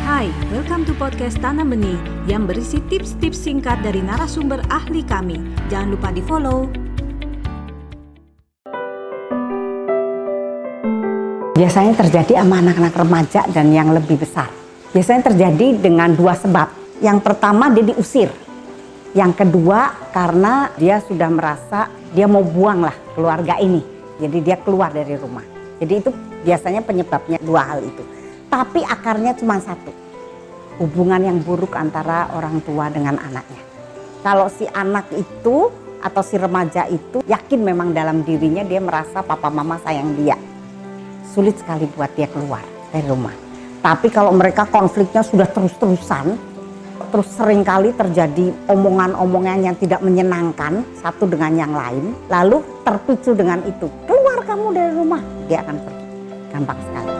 Hai, welcome to podcast Tanam Benih yang berisi tips-tips singkat dari narasumber ahli kami. Jangan lupa di-follow. Biasanya terjadi sama anak-anak remaja dan yang lebih besar. Biasanya terjadi dengan dua sebab. Yang pertama dia diusir. Yang kedua karena dia sudah merasa dia mau buang lah keluarga ini. Jadi dia keluar dari rumah. Jadi itu biasanya penyebabnya dua hal itu. Tapi akarnya cuma satu. Hubungan yang buruk antara orang tua dengan anaknya. Kalau si anak itu atau si remaja itu yakin memang dalam dirinya dia merasa papa mama sayang dia. Sulit sekali buat dia keluar dari rumah. Tapi kalau mereka konfliknya sudah terus-terusan, terus sering kali terjadi omongan-omongan yang tidak menyenangkan satu dengan yang lain, lalu terpicu dengan itu, keluar kamu dari rumah, dia akan pergi. Gampang sekali.